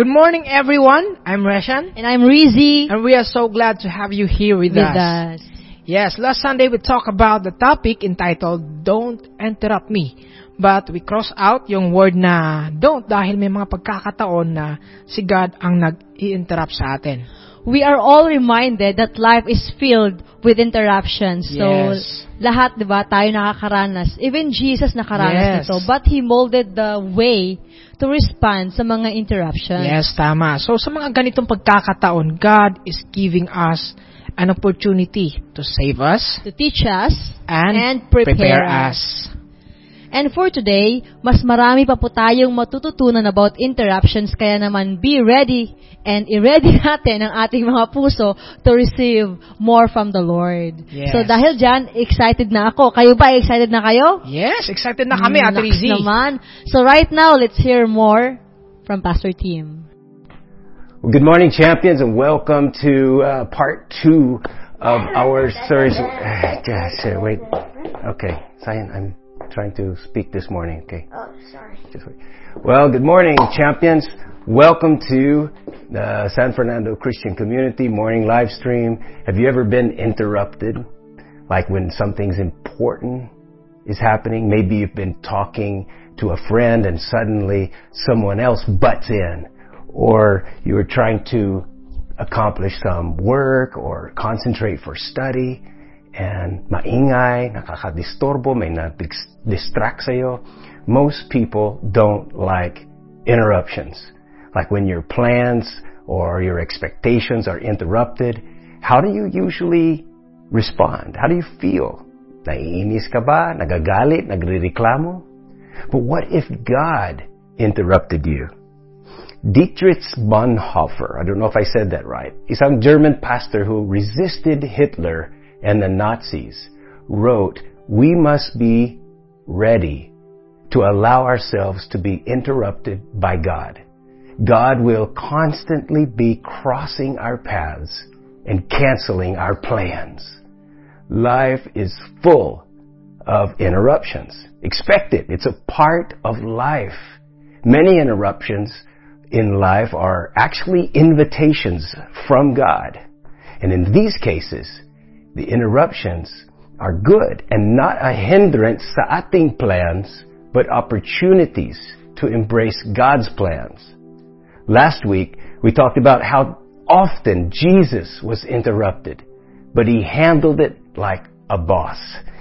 Good morning, everyone. I'm Reshan, And I'm Rizzy and we are so glad to have you here with, with us. us. Yes, last Sunday we talked about the topic entitled Don't Interrupt Me. But we cross out yung word na don't dahil may mga pagkakataon na si God ang nag-i-interrupt sa atin. We are all reminded that life is filled with interruptions. So, Yes. lahat, di ba, tayo nakakaranas. Even Jesus nakaranas Yes. nito. But He molded the way to respond sa mga interruptions. Yes, tama. So sa mga ganitong pagkakataon, God is giving us an opportunity to save us To teach us and, and prepare, us. And for today, mas marami pa po tayong matututunan about interruptions, kaya naman be ready and i-ready natin ang ating mga puso to receive more from the Lord. Yes. So dahil dyan, excited na ako. Kayo ba, excited na kayo? Yes, excited na kami, Ate Naks Rizzy. naman. So right now, let's hear more from Pastor Tim. Well, good morning, champions, and welcome to uh, part two of our series. Gosh, uh, wait. Okay, Zion, I'm trying to speak this morning. Okay. Oh, sorry. Well, good morning, champions. Welcome to the San Fernando Christian Community morning live stream. Have you ever been interrupted? Like when something's important is happening? Maybe you've been talking to a friend and suddenly someone else butts in. Or you were trying to accomplish some work or concentrate for study and maingay, nakakadistorbo, may na-distract sa'yo. Most people don't like interruptions. Like when your plans or your expectations are interrupted, how do you usually respond? How do you feel? Naiinis ka ba? Nagagalit? Nagrereklamo? But what if God interrupted you? Dietrich Bonhoeffer, I don't know if I said that right, isang German pastor who resisted Hitler and the Nazis, wrote, We must be ready to allow ourselves to be interrupted by God. God will constantly be crossing our paths and canceling our plans. Life is full of interruptions. Expect it. It's a part of life. Many interruptions in life are actually invitations from God. And in these cases, the interruptions are good and not a hindrance sa ating plans, but opportunities to embrace God's plans. Last week, we talked about how often Jesus was interrupted, but he handled it like a boss.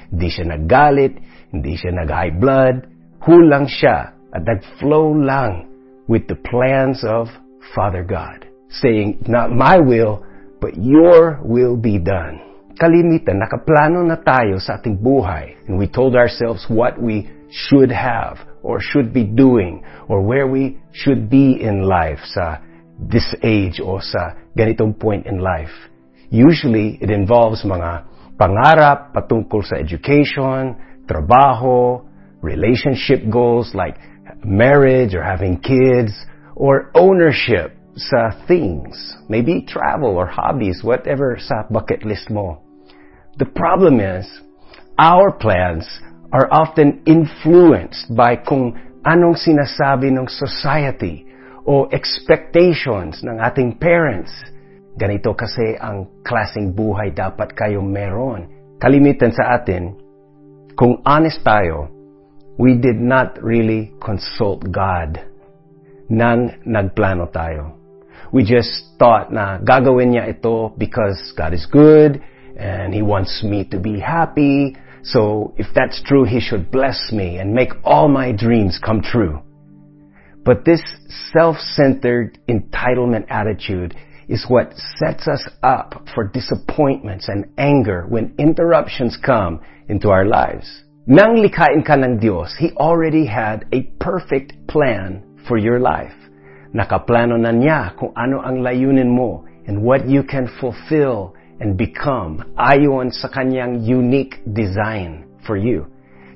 Hindi siya nagalit, hindi siya nag-high blood, hulang siya at nag-flow lang with the plans of Father God, saying, not my will, but your will be done. Kalimitan, nakaplano na tayo sa ating buhay, and we told ourselves what we should have, or should be doing, or where we should be in life sa this age o sa ganitong point in life. Usually, it involves mga pangarap patungkol sa education, trabaho, relationship goals like marriage or having kids, or ownership sa things, maybe travel or hobbies, whatever sa bucket list mo. The problem is, our plans are often influenced by kung anong sinasabi ng society o expectations ng ating parents. Ganito kasi ang klaseng buhay dapat kayo meron. Kalimitan sa atin, kung honest tayo, we did not really consult God nang nagplano tayo. We just thought na gagawin niya ito because God is good and He wants me to be happy. So if that's true, He should bless me and make all my dreams come true. But this self-centered entitlement attitude is what sets us up for disappointments and anger when interruptions come into our lives. Nang likhain ka ng Diyos, He already had a perfect plan for your life. Nakaplano na niya kung ano ang layunin mo and what you can fulfill and become ayon sa kanyang unique design for you.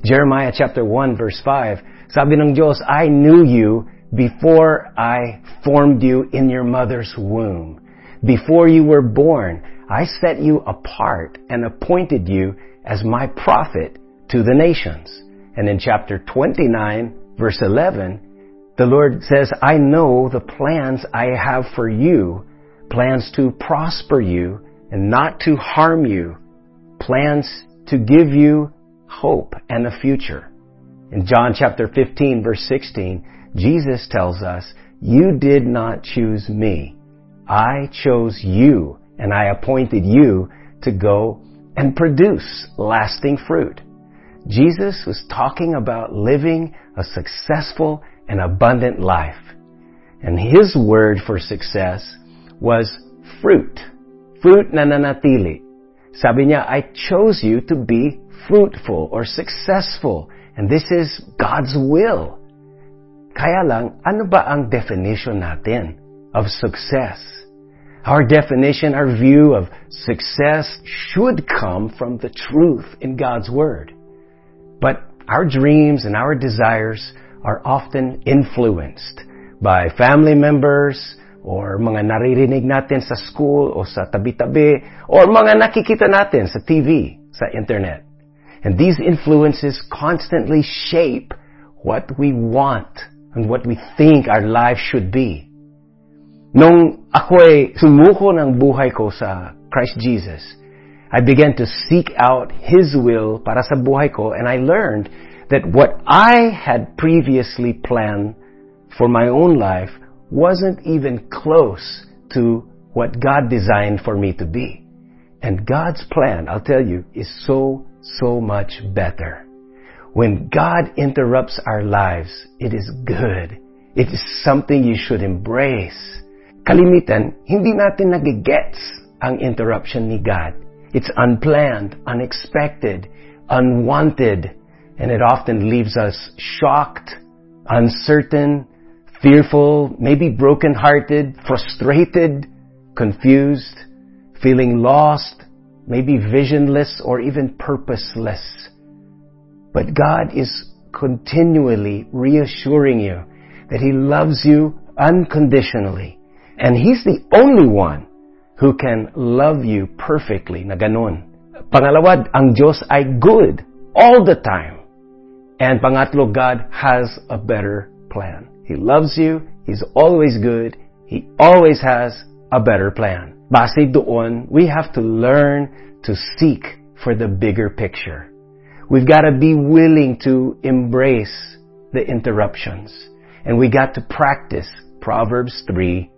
Jeremiah chapter 1 verse 5, sabi ng Diyos, I knew you before I formed you in your mother's womb. Before you were born, I set you apart and appointed you as my prophet to the nations. And in chapter 29, verse 11, The Lord says, I know the plans I have for you, plans to prosper you and not to harm you, plans to give you hope and a future. In John chapter 15 verse 16, Jesus tells us, you did not choose me. I chose you and I appointed you to go and produce lasting fruit. Jesus was talking about living a successful and abundant life. And his word for success was fruit. Fruit na nanatili. Sabi niya, I chose you to be fruitful or successful. And this is God's will. Kaya lang, ano ba ang definition natin of success? Our definition, our view of success should come from the truth in God's Word. But our dreams and our desires are often influenced by family members or mga naririnig natin sa school o sa tabi-tabi or mga nakikita natin sa TV, sa internet. And these influences constantly shape what we want and what we think our life should be. Nung ako'y sumuko ng buhay ko sa Christ Jesus, I began to seek out His will para sa buhay ko and I learned that what I had previously planned for my own life wasn't even close to what God designed for me to be. And God's plan, I'll tell you, is so, so much better. When God interrupts our lives, it is good. It is something you should embrace. Kalimitan, hindi natin nagigets ang interruption ni God. It's unplanned, unexpected, unwanted, and it often leaves us shocked, uncertain, fearful, maybe broken-hearted, frustrated, confused, feeling lost, maybe visionless or even purposeless. But God is continually reassuring you that He loves you unconditionally. And He's the only one who can love you perfectly na ganon. Pangalawad, ang Diyos ay good all the time. And pangatlo, God has a better plan. He loves you. He's always good. He always has a better plan. Base doon, we have to learn to seek for the bigger picture. We've got to be willing to embrace the interruptions. And we got to practice Proverbs 3,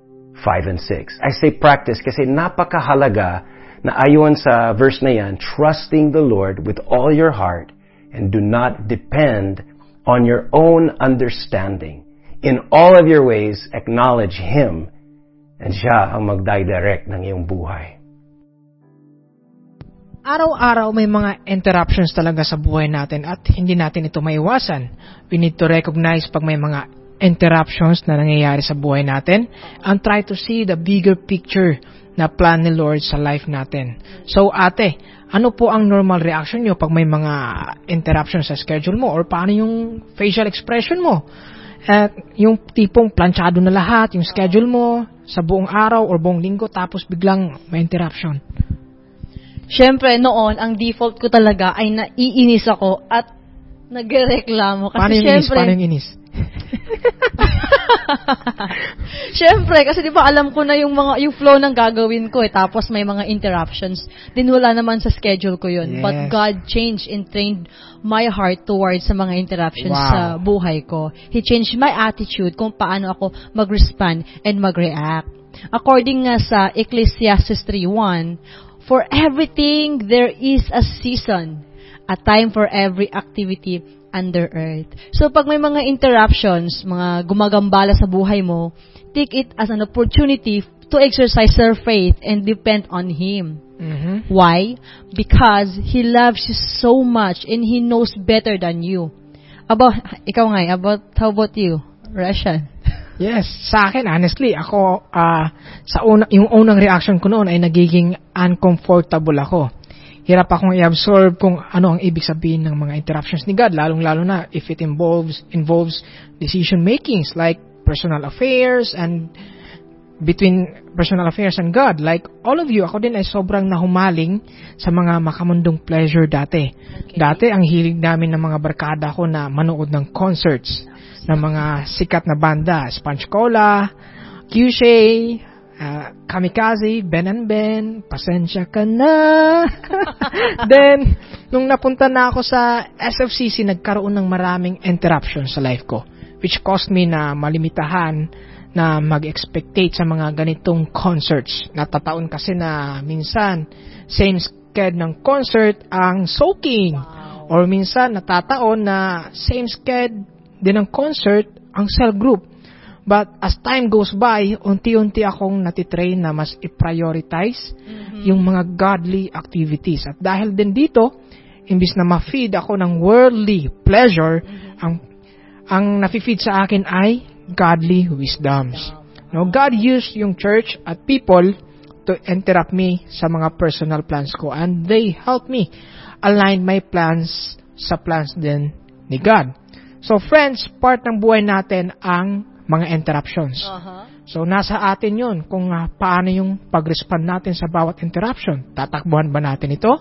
5, and 6. I say practice kasi napakahalaga na ayon sa verse na yan, trusting the Lord with all your heart and do not depend on your own understanding. In all of your ways, acknowledge Him and siya ang magdidirect ng iyong buhay. Araw-araw may mga interruptions talaga sa buhay natin at hindi natin ito maiwasan. We need to recognize pag may mga interruptions na nangyayari sa buhay natin and try to see the bigger picture na plan ni Lord sa life natin. So ate, ano po ang normal reaction nyo pag may mga interruptions sa schedule mo or paano yung facial expression mo? At yung tipong planchado na lahat, yung schedule mo sa buong araw or buong linggo tapos biglang may interruption. Siyempre, noon, ang default ko talaga ay naiinis ako at nagreklamo. Kasi Paano yung inis? Paano yung inis? Siyempre, kasi di ba alam ko na yung mga yung flow ng gagawin ko eh. Tapos may mga interruptions. Din wala naman sa schedule ko yun. Yes. But God changed and trained my heart towards sa mga interruptions Wow. sa buhay ko. He changed my attitude kung paano ako mag-respond and mag-react. According nga sa Ecclesiastes 3.1, For everything there is a season, a time for every activity under earth. So pag may mga interruptions, mga gumagambala sa buhay mo, take it as an opportunity to exercise your faith and depend on Him. Mhm. Why? Because He loves you so much and He knows better than you. About, ikaw nga, eh, about, how about you? Russian. Yes, sa akin honestly, ako ah, sa una yung unang reaction ko noon ay nagiging uncomfortable ako. Hirap akong i-absorb kung ano ang ibig sabihin ng mga interruptions ni God, lalong-lalo na if it involves involves decision makings like personal affairs and between personal affairs and God. Like all of you, ako din ay sobrang nahumaling sa mga makamundong pleasure dati. Dati ang hilig namin ng mga barkada ko na manood ng concerts. ng mga sikat na banda, Sponge Cola, Cushay, uh, Kamikaze, Ben and Ben, Pasensya ka na. Then, nung napunta na ako sa SFCC, nagkaroon ng maraming interruption sa life ko, which caused me na malimitahan na mag-expectate sa mga ganitong concerts. Natataon kasi na minsan, same sked ng concert ang soaking. Or minsan, natataon na same sked din ng concert ang cell group. But as time goes by, unti-unti akong natitrain na mas i-prioritize yung mga godly activities. At dahil din dito, imbis na ma-feed ako ng worldly pleasure, ang ang nafi-feed sa akin ay godly wisdoms. No, God used yung church at people to interrupt me sa mga personal plans ko and they help me align my plans sa plans din ni God. So friends, part ng buhay natin ang mga interruptions. Uh-huh. So nasa atin yun kung uh, paano yung pag-respond natin sa bawat interruption. Tatakbuhan ba natin ito?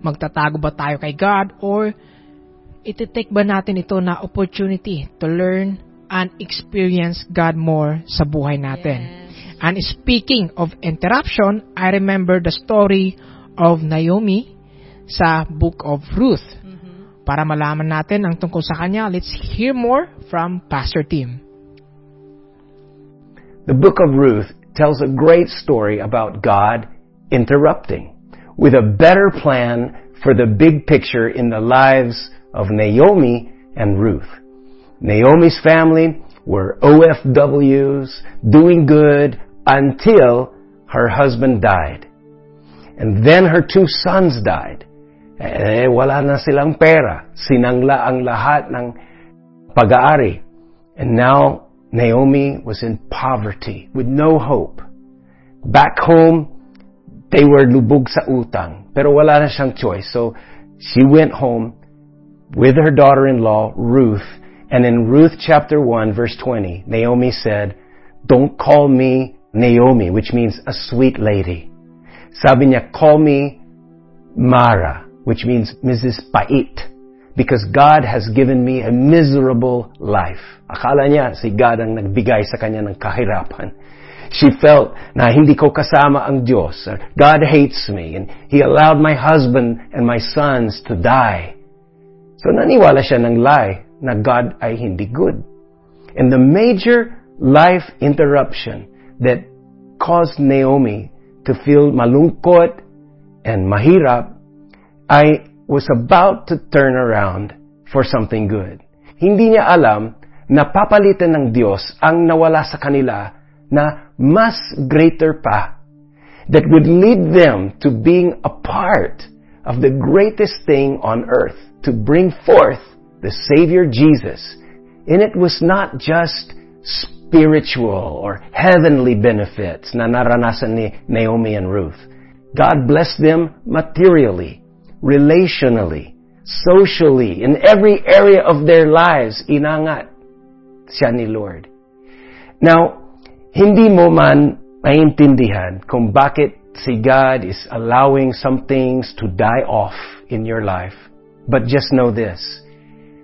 Magtatago ba tayo kay God? Or ititake ba natin ito na opportunity to learn and experience God more sa buhay natin? Yes. And speaking of interruption, I remember the story of Naomi sa book of Ruth. Para malaman natin ang tungkol sa kanya, let's hear more from Pastor Tim. The book of Ruth tells a great story about God interrupting with a better plan for the big picture in the lives of Naomi and Ruth. Naomi's family were OFWs, doing good until her husband died. And then her two sons died. Eh, wala na silang pera. Sinangla ang lahat ng pag-aari. And now, Naomi was in poverty with no hope. Back home, they were lubog sa utang. Pero wala na siyang choice. So, she went home with her daughter-in-law, Ruth. And in Ruth chapter 1, verse 20, Naomi said, Don't call me Naomi, which means a sweet lady. Sabi niya, call me Mara, which means Mrs. Pait, because God has given me a miserable life. Akala niya si God ang nagbigay sa kanya ng kahirapan. She felt na hindi ko kasama ang Diyos. God hates me and He allowed my husband and my sons to die. So naniwala siya ng lie na God ay hindi good. And the major life interruption that caused Naomi to feel malungkot and mahirap ay was about to turn around for something good. Hindi niya alam na papalitan ng Diyos ang nawala sa kanila na mas greater pa that would lead them to being a part of the greatest thing on earth, to bring forth the Savior Jesus. And it was not just spiritual or heavenly benefits na naranasan ni Naomi and Ruth. God blessed them materially, relationally, socially, in every area of their lives, inangat siya ni Lord. Now, hindi mo man maintindihan kung bakit si God is allowing some things to die off in your life. But just know this,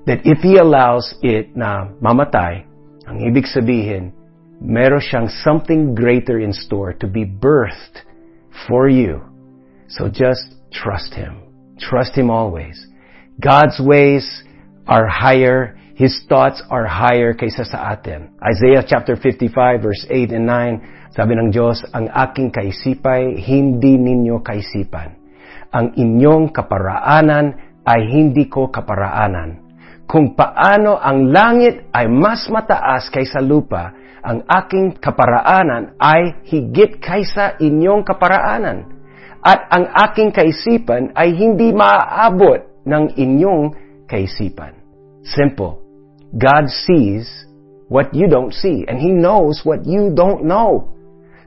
that if He allows it na mamatay, ang ibig sabihin, meron siyang something greater in store to be birthed for you. So just trust Him. Trust Him always. God's ways are higher. His thoughts are higher kaysa sa atin. Isaiah chapter 55 verse 8 and 9, sabi ng Diyos, ang aking kaisipay, hindi ninyo kaisipan. Ang inyong kaparaanan ay hindi ko kaparaanan. Kung paano ang langit ay mas mataas kaysa lupa, ang aking kaparaanan ay higit kaysa inyong kaparaanan. At ang aking kaisipan ay hindi maaabot ng inyong kaisipan. Simple. God sees what you don't see and He knows what you don't know.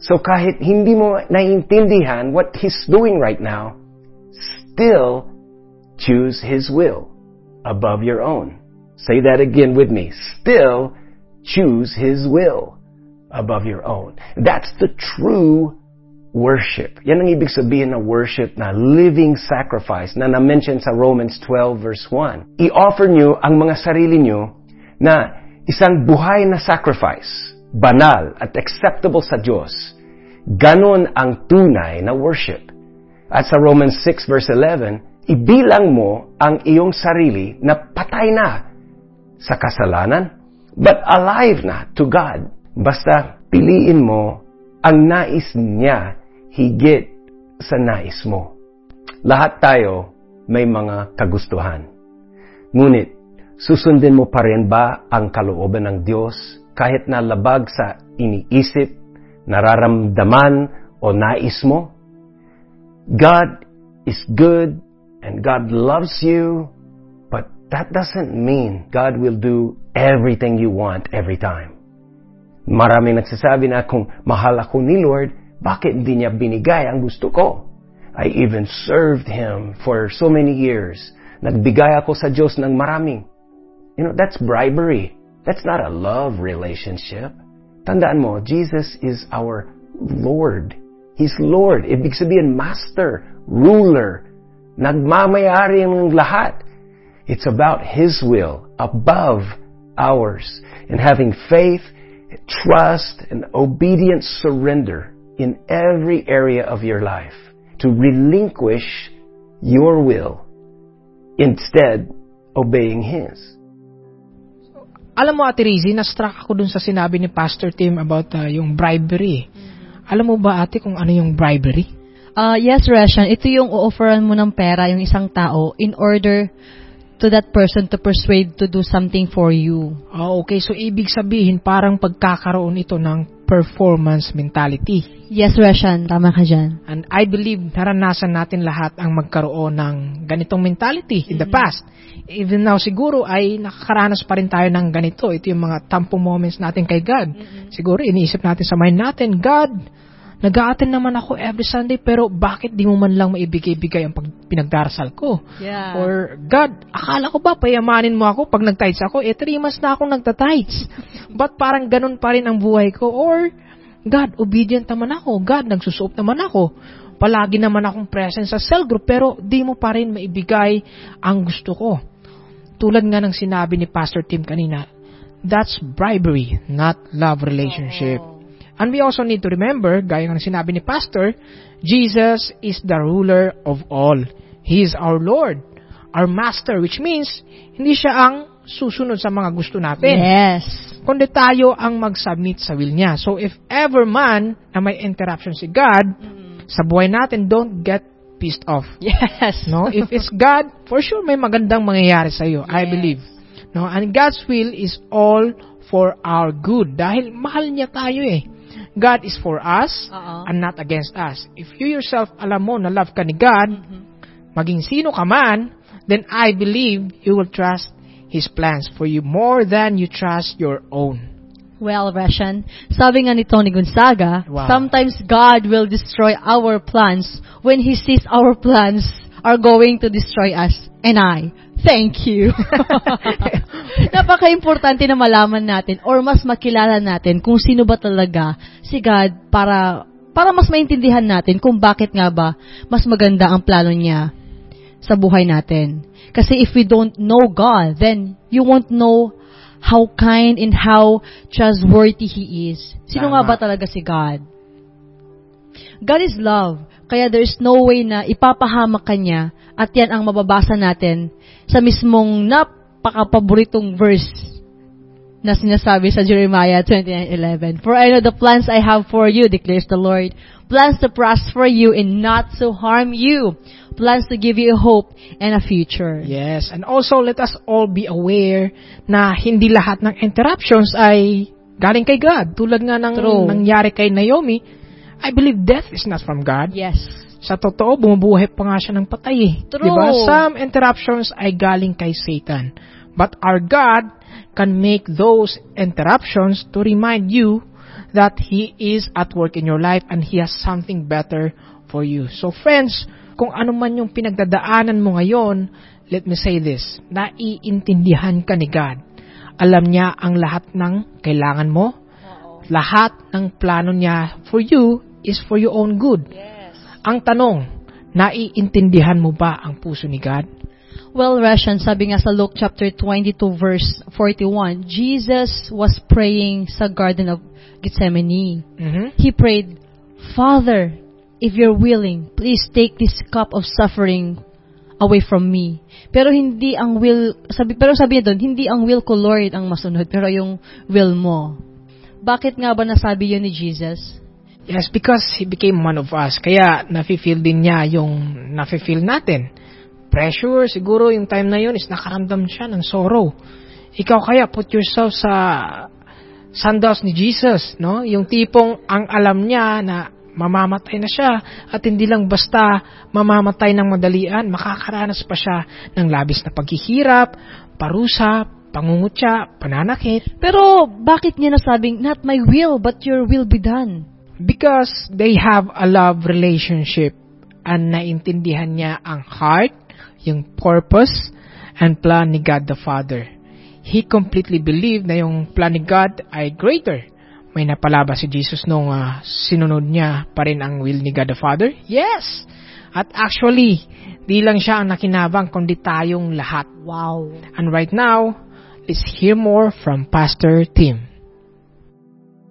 So kahit hindi mo naiintindihan what He's doing right now, still choose His will above your own. Say that again with me. Still choose His will above your own. That's the true worship. Yan ang ibig sabihin ng worship na living sacrifice na na-mention sa Romans 12 verse 1. I-offer nyo ang mga sarili nyo na isang buhay na sacrifice, banal at acceptable sa Diyos. Ganon ang tunay na worship. At sa Romans 6 verse 11, ibilang mo ang iyong sarili na patay na sa kasalanan, but alive na to God. Basta piliin mo ang nais niya higit sa nais mo. Lahat tayo may mga kagustuhan. Ngunit, susundin mo pa rin ba ang kalooban ng Diyos kahit na labag sa iniisip, nararamdaman o nais mo? God is good and God loves you, but that doesn't mean God will do everything you want every time. Maraming nagsasabi na kung mahal ako ni Lord, bakit hindi niya binigay ang gusto ko? I even served Him for so many years. Nagbigay ako sa Diyos ng maraming. You know, that's bribery. That's not a love relationship. Tandaan mo, Jesus is our Lord. He's Lord. Ibig sabihin, master, ruler, nagmamayari ng lahat. It's about His will above ours. And having faith, trust, and obedient surrender in every area of your life to relinquish your will instead obeying His. Alam mo, Ate Rizzy, na-struck ako dun sa sinabi ni Pastor Tim about uh, yung bribery. Alam mo ba, ate, kung ano yung bribery? Uh, yes, Reshan, ito yung o-offeran mo ng pera yung isang tao in order to that person to persuade to do something for you. Ah, okay. So, ibig sabihin, parang pagkakaroon ito ng performance mentality. Yes, Reshan, tama ka dyan. And I believe naranasan natin lahat ang magkaroon ng ganitong mentality in the past. Even now, siguro ay nakakaranas pa rin tayo ng ganito. Ito yung mga tampo moments natin kay God. Siguro iniisip natin sa mind natin, God, nag naman ako every Sunday pero bakit di mo man lang maibigay-bigay ang pag- pinagdarasal ko? Yeah. Or, God, akala ko ba payamanin mo ako pag nag-tides ako? Eh, three months na akong nagta-tides. Ba't parang ganun pa rin ang buhay ko? Or, God, obedient naman ako. God, nagsusuot naman ako. Palagi naman akong present sa cell group pero di mo pa rin maibigay ang gusto ko. Tulad nga ng sinabi ni Pastor Tim kanina, that's bribery, not love relationship. And we also need to remember, gaya ng sinabi ni Pastor, Jesus is the ruler of all. He is our Lord, our Master, which means, hindi siya ang susunod sa mga gusto natin. Yes. Kundi tayo ang mag-submit sa will niya. So if ever man na may interruption si God, sa buhay natin, don't get pissed off. Yes. No, if it's God, for sure may magandang mangyayari sa iyo. I believe. No, and God's will is all for our good dahil mahal niya tayo eh. God is for us Oo. and not against us. If you yourself alam mo na love ka ni God, mm-hmm. maging sino ka man, then I believe you will trust His plans for you more than you trust your own. Well, Reshan, sabi nga ni Toni Gonzaga, Wow. sometimes God will destroy our plans when He sees our plans are going to destroy us. And I, thank you. Napaka-importante na malaman natin or mas makilala natin kung sino ba talaga si God para para mas maintindihan natin kung bakit nga ba mas maganda ang plano niya sa buhay natin. Kasi if we don't know God, then you won't know how kind and how trustworthy He is. Sino Tama. nga ba talaga si God? God is love. Kaya there's no way na ipapahamak ka niya at yan ang mababasa natin sa mismong napakapaboritong verse na sinasabi sa Jeremiah 29:11. For I know the plans I have for you, declares the Lord. Plans to prosper you and not to harm you. Plans to give you a hope and a future. Yes, and also let us all be aware na hindi lahat ng interruptions ay galing kay God. Tulad nga ng True. nangyari kay Naomi, I believe death is not from God. Yes. Sa totoo, bumubuhay pa nga siya ng patay eh. True. Diba? Some interruptions ay galing kay Satan. But our God can make those interruptions to remind you that He is at work in your life and He has something better for you. So friends, kung ano man yung pinagdadaanan mo ngayon, let me say this, naiintindihan ka ni God. Alam niya ang lahat ng kailangan mo. Lahat ng plano niya for you is for your own good. Yes. Ang tanong, naiintindihan mo ba ang puso ni God? Well, Rashan, sabi nga sa Luke chapter 22 verse 41, Jesus was praying sa Garden of Gethsemane. Mhm. He prayed, Father, if you're willing, please take this cup of suffering away from me. Pero hindi ang will, sabi, pero sabi niya doon, hindi ang will ko, Lord, ang masunod, pero yung will mo. Bakit nga ba nasabi yun ni Jesus? Yes, because He became one of us. Kaya, nafe-feel din niya yung nafe-feel natin. Pressure, siguro yung time na yun is nakaramdam siya ng sorrow. Ikaw kaya, put yourself sa sandals ni Jesus, no? Yung tipong ang alam niya na mamamatay na siya at hindi lang basta mamamatay ng madalian, makakaranas pa siya ng labis na paghihirap, parusa, pangungutya, pananakit. Pero bakit niya nasabing, not my will, but your will be done? Because they have a love relationship and naintindihan niya ang heart, yung purpose, and plan ni God the Father. He completely believed na yung plan ni God ay greater. May napalaba si Jesus nung ah, sinunod niya pa rin ang will ni God the Father? Yes! At actually, di lang siya ang nakinabang kundi tayong lahat. Wow. And right now, let's hear more from Pastor Tim.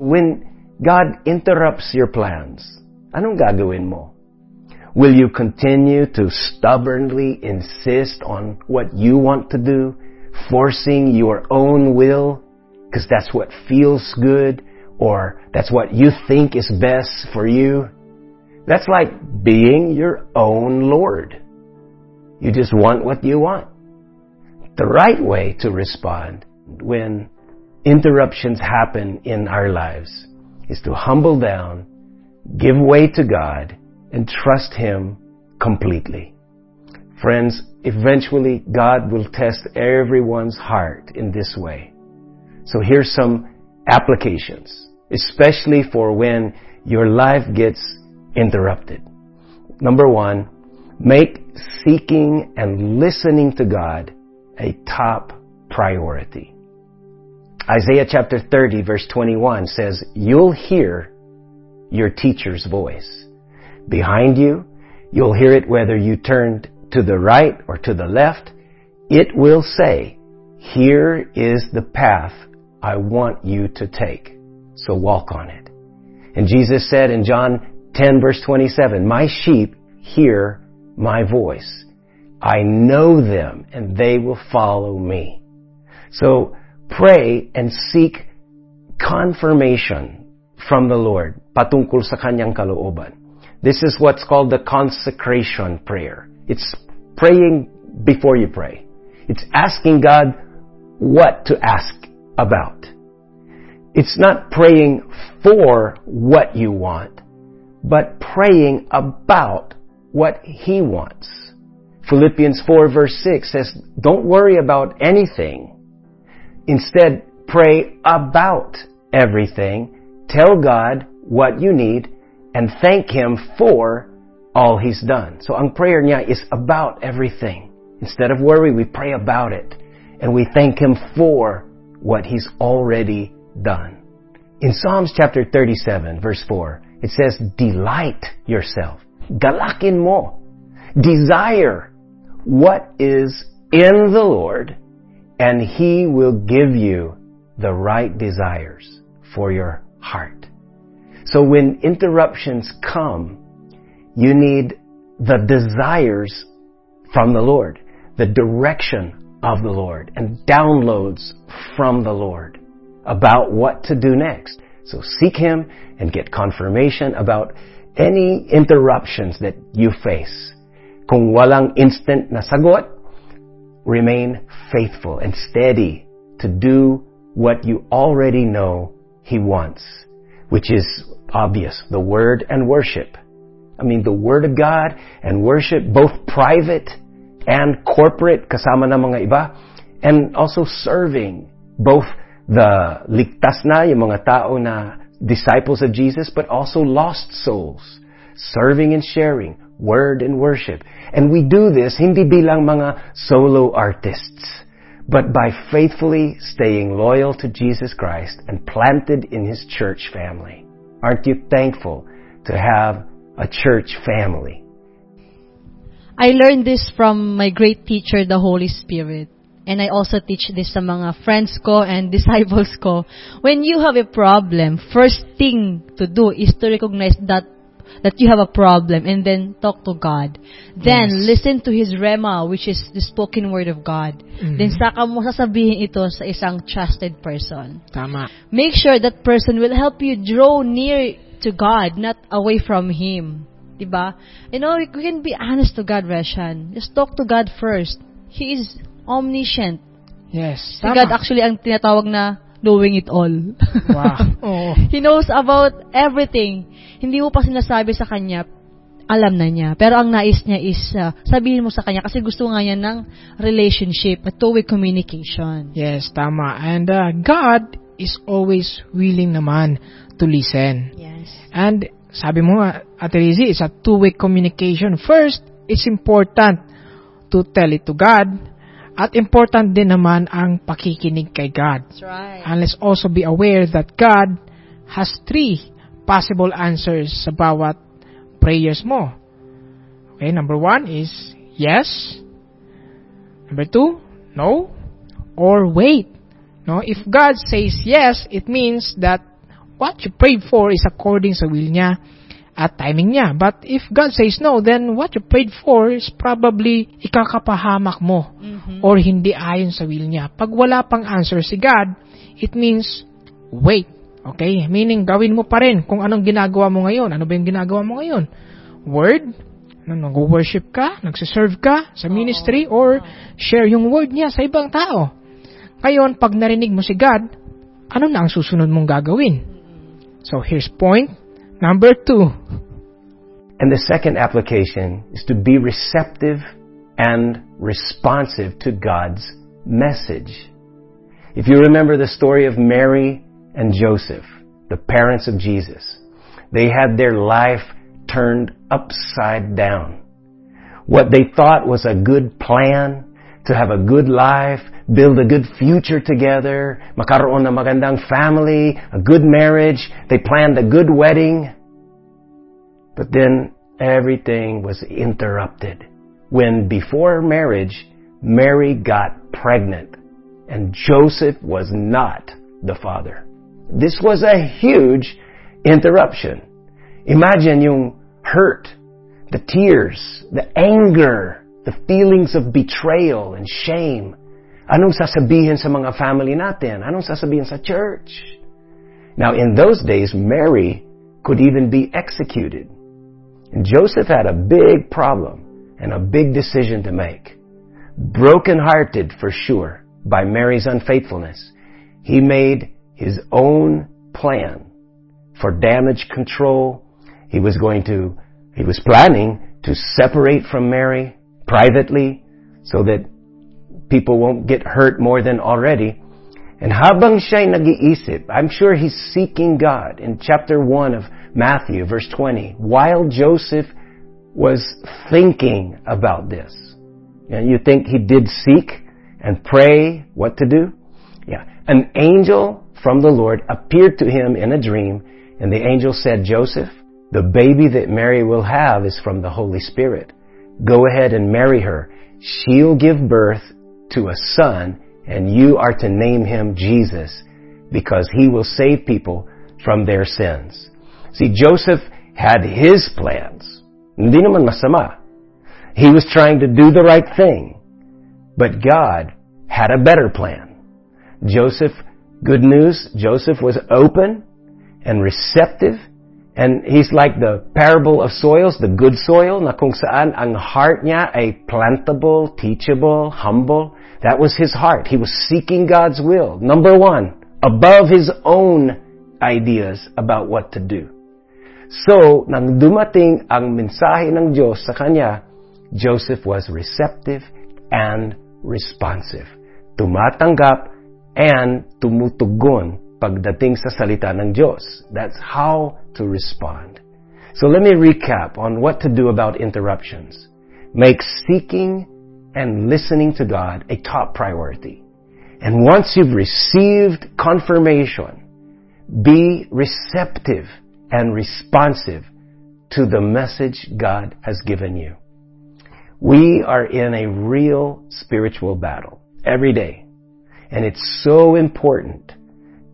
When God interrupts your plans, anong gagawin mo? Will you continue to stubbornly insist on what you want to do, forcing your own will because that's what feels good or that's what you think is best for you? That's like being your own Lord. You just want what you want. The right way to respond when interruptions happen in our lives is to humble down, give way to God, and trust Him completely. Friends, eventually God will test everyone's heart in this way. So here's some applications, especially for when your life gets interrupted. Number one, make seeking and listening to God a top priority. Isaiah chapter 30 verse 21 says, You'll hear your teacher's voice. Behind you, you'll hear it whether you turn to the right or to the left. It will say, Here is the path I want you to take. So walk on it. And Jesus said in John 10 verse 27, My sheep hear my voice. I know them and they will follow me. So pray and seek confirmation from the Lord patungkol sa kanyang kalooban. This is what's called the consecration prayer. It's praying before you pray. It's asking God what to ask about. It's not praying for what you want, but praying about what He wants. Philippians 4 verse 6 says, don't worry about anything. Instead, pray about everything. Tell God what you need and thank Him for all He's done. So ang prayer niya is about everything. Instead of worry, we pray about it and we thank Him for what He's already done. In Psalms chapter 37 verse 4, it says, delight yourself. Galakin mo. Desire what is in the Lord and He will give you the right desires for your heart. So when interruptions come, you need the desires from the Lord, the direction of the Lord, and downloads from the Lord about what to do next. So seek Him and get confirmation about any interruptions that you face. Kung walang instant na sagot, remain faithful and steady to do what you already know He wants, which is obvious, the Word and worship. I mean, the Word of God and worship, both private and corporate, kasama ng mga iba, and also serving both the ligtas na, yung mga tao na disciples of Jesus, but also lost souls, serving and sharing, word and worship. And we do this hindi bilang mga solo artists, but by faithfully staying loyal to Jesus Christ and planted in His church family. Aren't you thankful to have a church family? I learned this from my great teacher, the Holy Spirit. And I also teach this sa mga friends ko and disciples ko. When you have a problem, first thing to do is to recognize that that you have a problem and then talk to God. Then Yes. listen to His Rhema, which is the spoken word of God. Mhm. Then saka mo sasabihin ito sa isang trusted person. Tama. Make sure that person will help you draw near to God, not away from Him. Diba? You know, we can be honest to God, Reshan. Just talk to God first. He is omniscient. Yes. Si God actually ang tinatawag na knowing it all. Wow. Oo. He knows about everything. Hindi mo pa sinasabi sa kanya, alam na niya. Pero ang nais niya is uh, sabihin mo sa kanya kasi gusto nga niya ng relationship, a two-way communication. Yes, tama. And uh, God is always willing naman to listen. Yes. And sabi mo, nga, Ate Rizzy, it's a two-way communication. First, it's important to tell it to God. At important din naman ang pakikinig kay God. That's right. And let's also be aware that God has three possible answers sa bawat prayers mo. Okay, number one is yes. Number two, no. Or wait. No, if God says yes, it means that what you prayed for is according sa will niya at timing niya. But if God says no, then what you prayed for is probably ikakapahamak mo Mhm. or hindi ayon sa will niya. Pag wala pang answer si God, it means wait. Okay? Meaning, gawin mo pa rin kung anong ginagawa mo ngayon. Ano ba yung ginagawa mo ngayon? Word? Ano, Nag-worship ka? Nagsiserve ka sa ministry? Or share yung word niya sa ibang tao? Ngayon, pag narinig mo si God, ano na ang susunod mong gagawin? So, here's point number two. And the second application is to be receptive and responsive to God's message. If you remember the story of Mary and Joseph, the parents of Jesus, they had their life turned upside down. What they thought was a good plan to have a good life, build a good future together, makaroon ng magandang family, a good marriage, they planned a good wedding, but then everything was interrupted when before marriage, Mary got pregnant and Joseph was not the father. This was a huge interruption. Imagine yung hurt, the tears, the anger, the feelings of betrayal and shame. Anong sasabihin sa mga family natin? Anong sasabihin sa church? Now, in those days, Mary could even be executed. And Joseph had a big problem and a big decision to make. Broken-hearted for sure by Mary's unfaithfulness, he made his own plan for damage control. He was going to, he was planning to separate from Mary privately so that people won't get hurt more than already. And habang siya'y nag-iisip, I'm sure he's seeking God in chapter 1 of Matthew, verse 20, while Joseph was thinking about this. And you think he did seek and pray what to do? Yeah. An angel from the Lord appeared to him in a dream, and the angel said, Joseph, the baby that Mary will have is from the Holy Spirit. Go ahead and marry her. She'll give birth to a son, and you are to name him Jesus, because he will save people from their sins. See, Joseph had his plans. Hindi naman masama. He was trying to do the right thing. But God had a better plan. Joseph, good news, Joseph was open and receptive. And he's like the parable of soils, the good soil, na kung saan ang heart niya ay plantable, teachable, humble. That was his heart. He was seeking God's will. Number one, above his own ideas about what to do. So, nang dumating ang mensahe ng Diyos sa kanya, Joseph was receptive and responsive. Tumatanggap and tumutugon pagdating sa salita ng Diyos. That's how to respond. So let me recap on what to do about interruptions. Make seeking and listening to God a top priority. And once you've received confirmation, be receptive and responsive to the message God has given you. We are in a real spiritual battle every day. And it's so important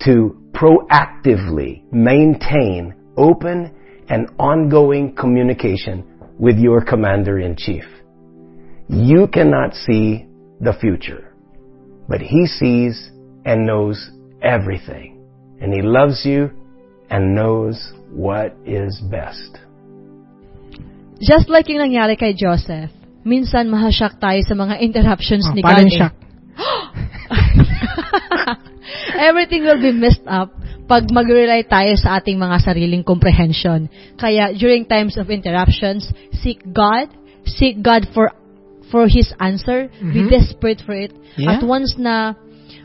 to proactively maintain open and ongoing communication with your commander in chief. You cannot see the future, but he sees and knows everything. And he loves you and knows what is best. Just like yung nangyari kay Joseph, minsan mahashock tayo sa mga interruptions Oh, ni paano God. yung eh. shock? Everything will be messed up pag mag-rely tayo sa ating mga sariling comprehension. Kaya during times of interruptions, seek God, seek God for for His answer, be Mhm. desperate for it. Yeah. At once na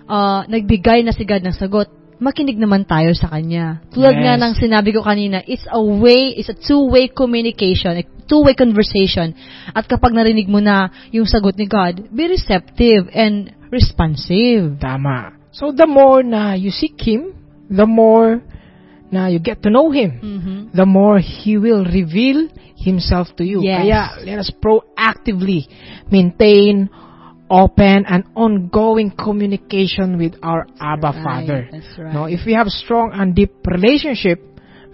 uh, nagbigay na si God ng sagot, makinig naman tayo sa Kanya. Tulad Yes. nga ng sinabi ko kanina, it's a way, it's a two-way communication, a two-way conversation. At kapag narinig mo na yung sagot ni God, be receptive and responsive. Tama. So the more na you seek Him, the more na you get to know Him, Mhm. the more He will reveal Himself to you. Yes. Kaya let us proactively maintain open and ongoing communication with our Abba right, Father. that's right. No, if we have strong and deep relationship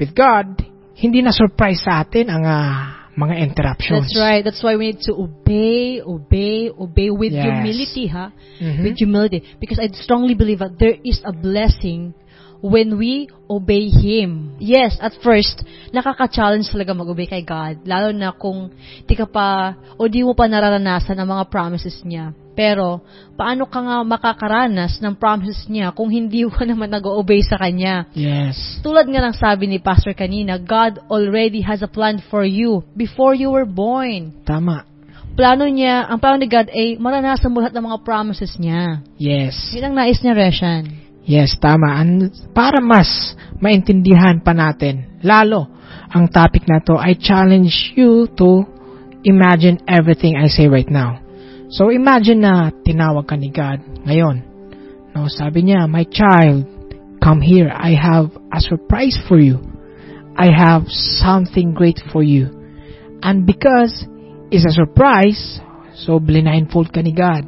with God, hindi na surprise sa atin ang ah, mga interruptions. That's right. That's why we need to obey, obey, obey with Yes. humility, ha? Mhm. With humility. Because I strongly believe that there is a blessing when we obey Him. Yes, at first, nakaka-challenge talaga mag-obey kay God. Lalo na kung di ka pa, o di mo pa nararanasan ang mga promises niya. Pero, paano ka nga makakaranas ng promises niya kung hindi ka naman nag-obey sa Kanya? Yes. Tulad nga ng sabi ni Pastor kanina, God already has a plan for you before you were born. Tama. Plano niya, ang plano ni God ay maranasan mo lahat ng mga promises niya. Yes. Yun ang nais niya, Reshan. Yes, tama. And para mas maintindihan pa natin, lalo, ang topic na to, I challenge you to imagine everything I say right now. So imagine na tinawag ka ni God ngayon. No, sabi niya, my child, come here. I have a surprise for you. I have something great for you. And because it's a surprise, so blindfold ka ni God.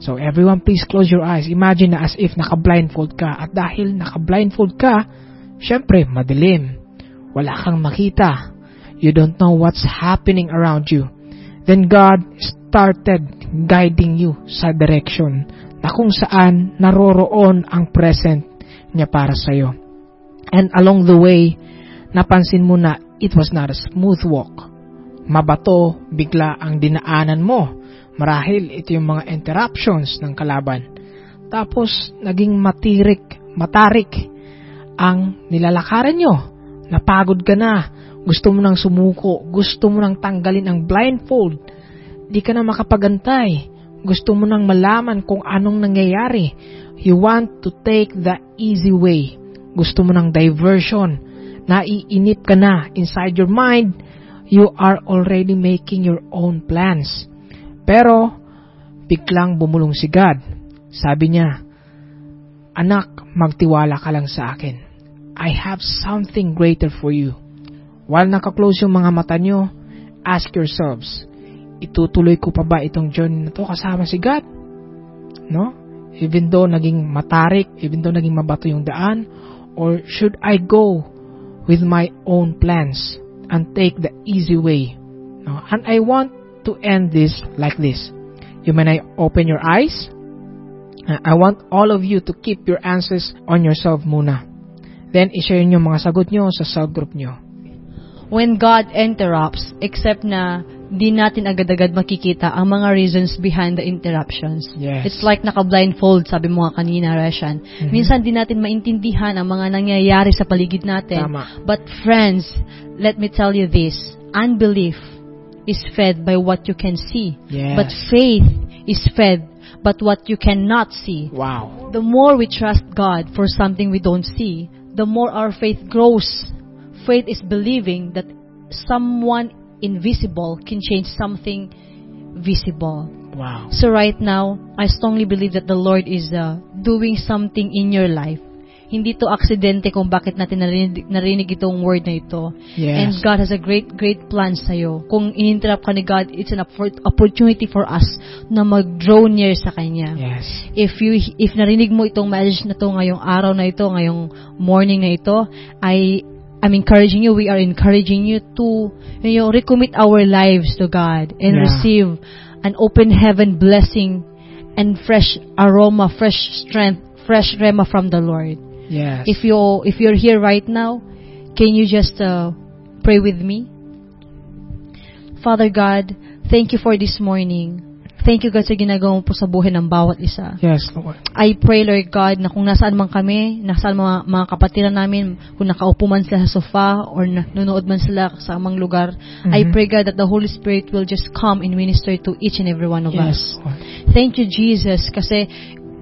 So everyone please close your eyes. Imagine na as if naka-blindfold ka. At dahil naka-blindfold ka, syempre madilim. Wala kang makita. You don't know what's happening around you. Then God started guiding you sa direction na kung saan naroroon ang present niya para sa'yo. And along the way, napansin mo na it was not a smooth walk. Mabato, bigla ang dinaanan mo. Marahil ito yung mga interruptions ng kalaban. Tapos, naging matirik, matarik ang nilalakaran nyo. Napagod ka na. Gusto mo nang sumuko. Gusto mo nang tanggalin ang blindfold. Di ka na makapagantay. Gusto mo nang malaman kung anong nangyayari. You want to take the easy way. Gusto mo ng diversion. Naiinip ka na inside your mind. You are already making your own plans. Pero, biglang bumulong si God. Sabi niya, Anak, magtiwala ka lang sa akin. I have something greater for you. While nakaklose yung mga mata nyo, ask yourselves, itutuloy ko pa ba itong journey na to kasama si God? No? Even though naging matarik, even though naging mabato yung daan, or should I go with my own plans and take the easy way? No? And I want to end this like this. You may I open your eyes? Uh, I want all of you to keep your answers on yourself muna. Then, ishare nyo mga sagot nyo sa cell group nyo. When God interrupts, except na di natin agad-agad makikita ang mga reasons behind the interruptions. Yes. It's like naka-blindfold, sabi mo nga kanina, Reshan. Mhm. Minsan di natin maintindihan ang mga nangyayari sa paligid natin. Tama. But friends, let me tell you this. Unbelief is fed by what you can see. Yes. But faith is fed but what you cannot see. Wow. The more we trust God for something we don't see, the more our faith grows. Faith is believing that someone invisible can change something visible. Wow. So right now, I strongly believe that the Lord is uh, doing something in your life. hindi to aksidente kung bakit natin narinig, narinig itong word na ito. And Yes. God has a great, great plan sa'yo. Kung in-interrupt ka ni God, it's an oppor- opportunity for us na mag-draw near sa Kanya. Yes. If you, if narinig mo itong message na to ngayong araw na ito, ngayong morning na ito, I, I'm encouraging you, we are encouraging you to, you know, recommit our lives to God and Yeah. receive an open heaven blessing and fresh aroma, fresh strength, fresh Rhema from the Lord. Yes. If you if you're here right now, can you just uh, pray with me? Father God, thank you for this morning. Thank you God sa ginagawa mo po sa buhay ng bawat isa. yes, Lord. I pray, Lord God, na kung nasaan man kami, nasaan mga, mga kapatiran namin, kung nakaupo man sila sa sofa or nanonood man sila sa amang lugar, I Mhm. pray, God, that the Holy Spirit will just come and minister to each and every one of Yes, us. Lord. Thank you, Jesus, kasi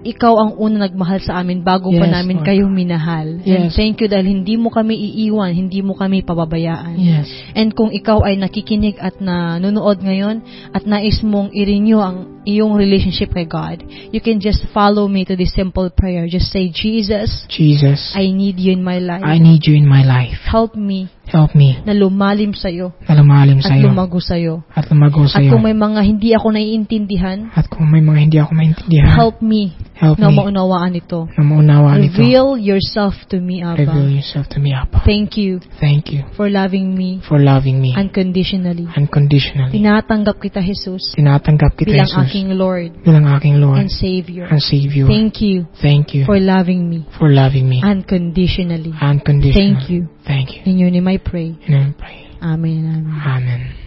ikaw ang una nagmahal sa amin bago pa Yes, namin Lord. kayo minahal. And Yes. thank you dahil hindi mo kami iiwan, hindi mo kami pababayaan. Yes. And kung ikaw ay nakikinig at nanonood ngayon at nais mong i-renew ang iyong relationship kay God, you can just follow me to this simple prayer. Just say, Jesus, Jesus, I need you in my life. I need you in my life. Help me Help me na lumalim sa'yo na lumalim at sa iyo lumago sa'yo. at lumago sa At iyo. kung may mga hindi ako naiintindihan, At kung may mga hindi ako maintindihan, help me help na me maunawaan ito. na maunawaan ito. Reveal yourself to me, Reveal Abba. yourself to me, Abba. Thank you Thank you for loving me for loving me unconditionally. unconditionally. Tinatanggap kita, Jesus, Tinatanggap kita, bilang Jesus, aking Lord bilang aking Lord and Savior. and Savior. Thank you Thank you for loving me for loving me unconditionally. unconditionally. Thank you. Thank you. In your name I pray. And I pray. Amen. Amen. Amen.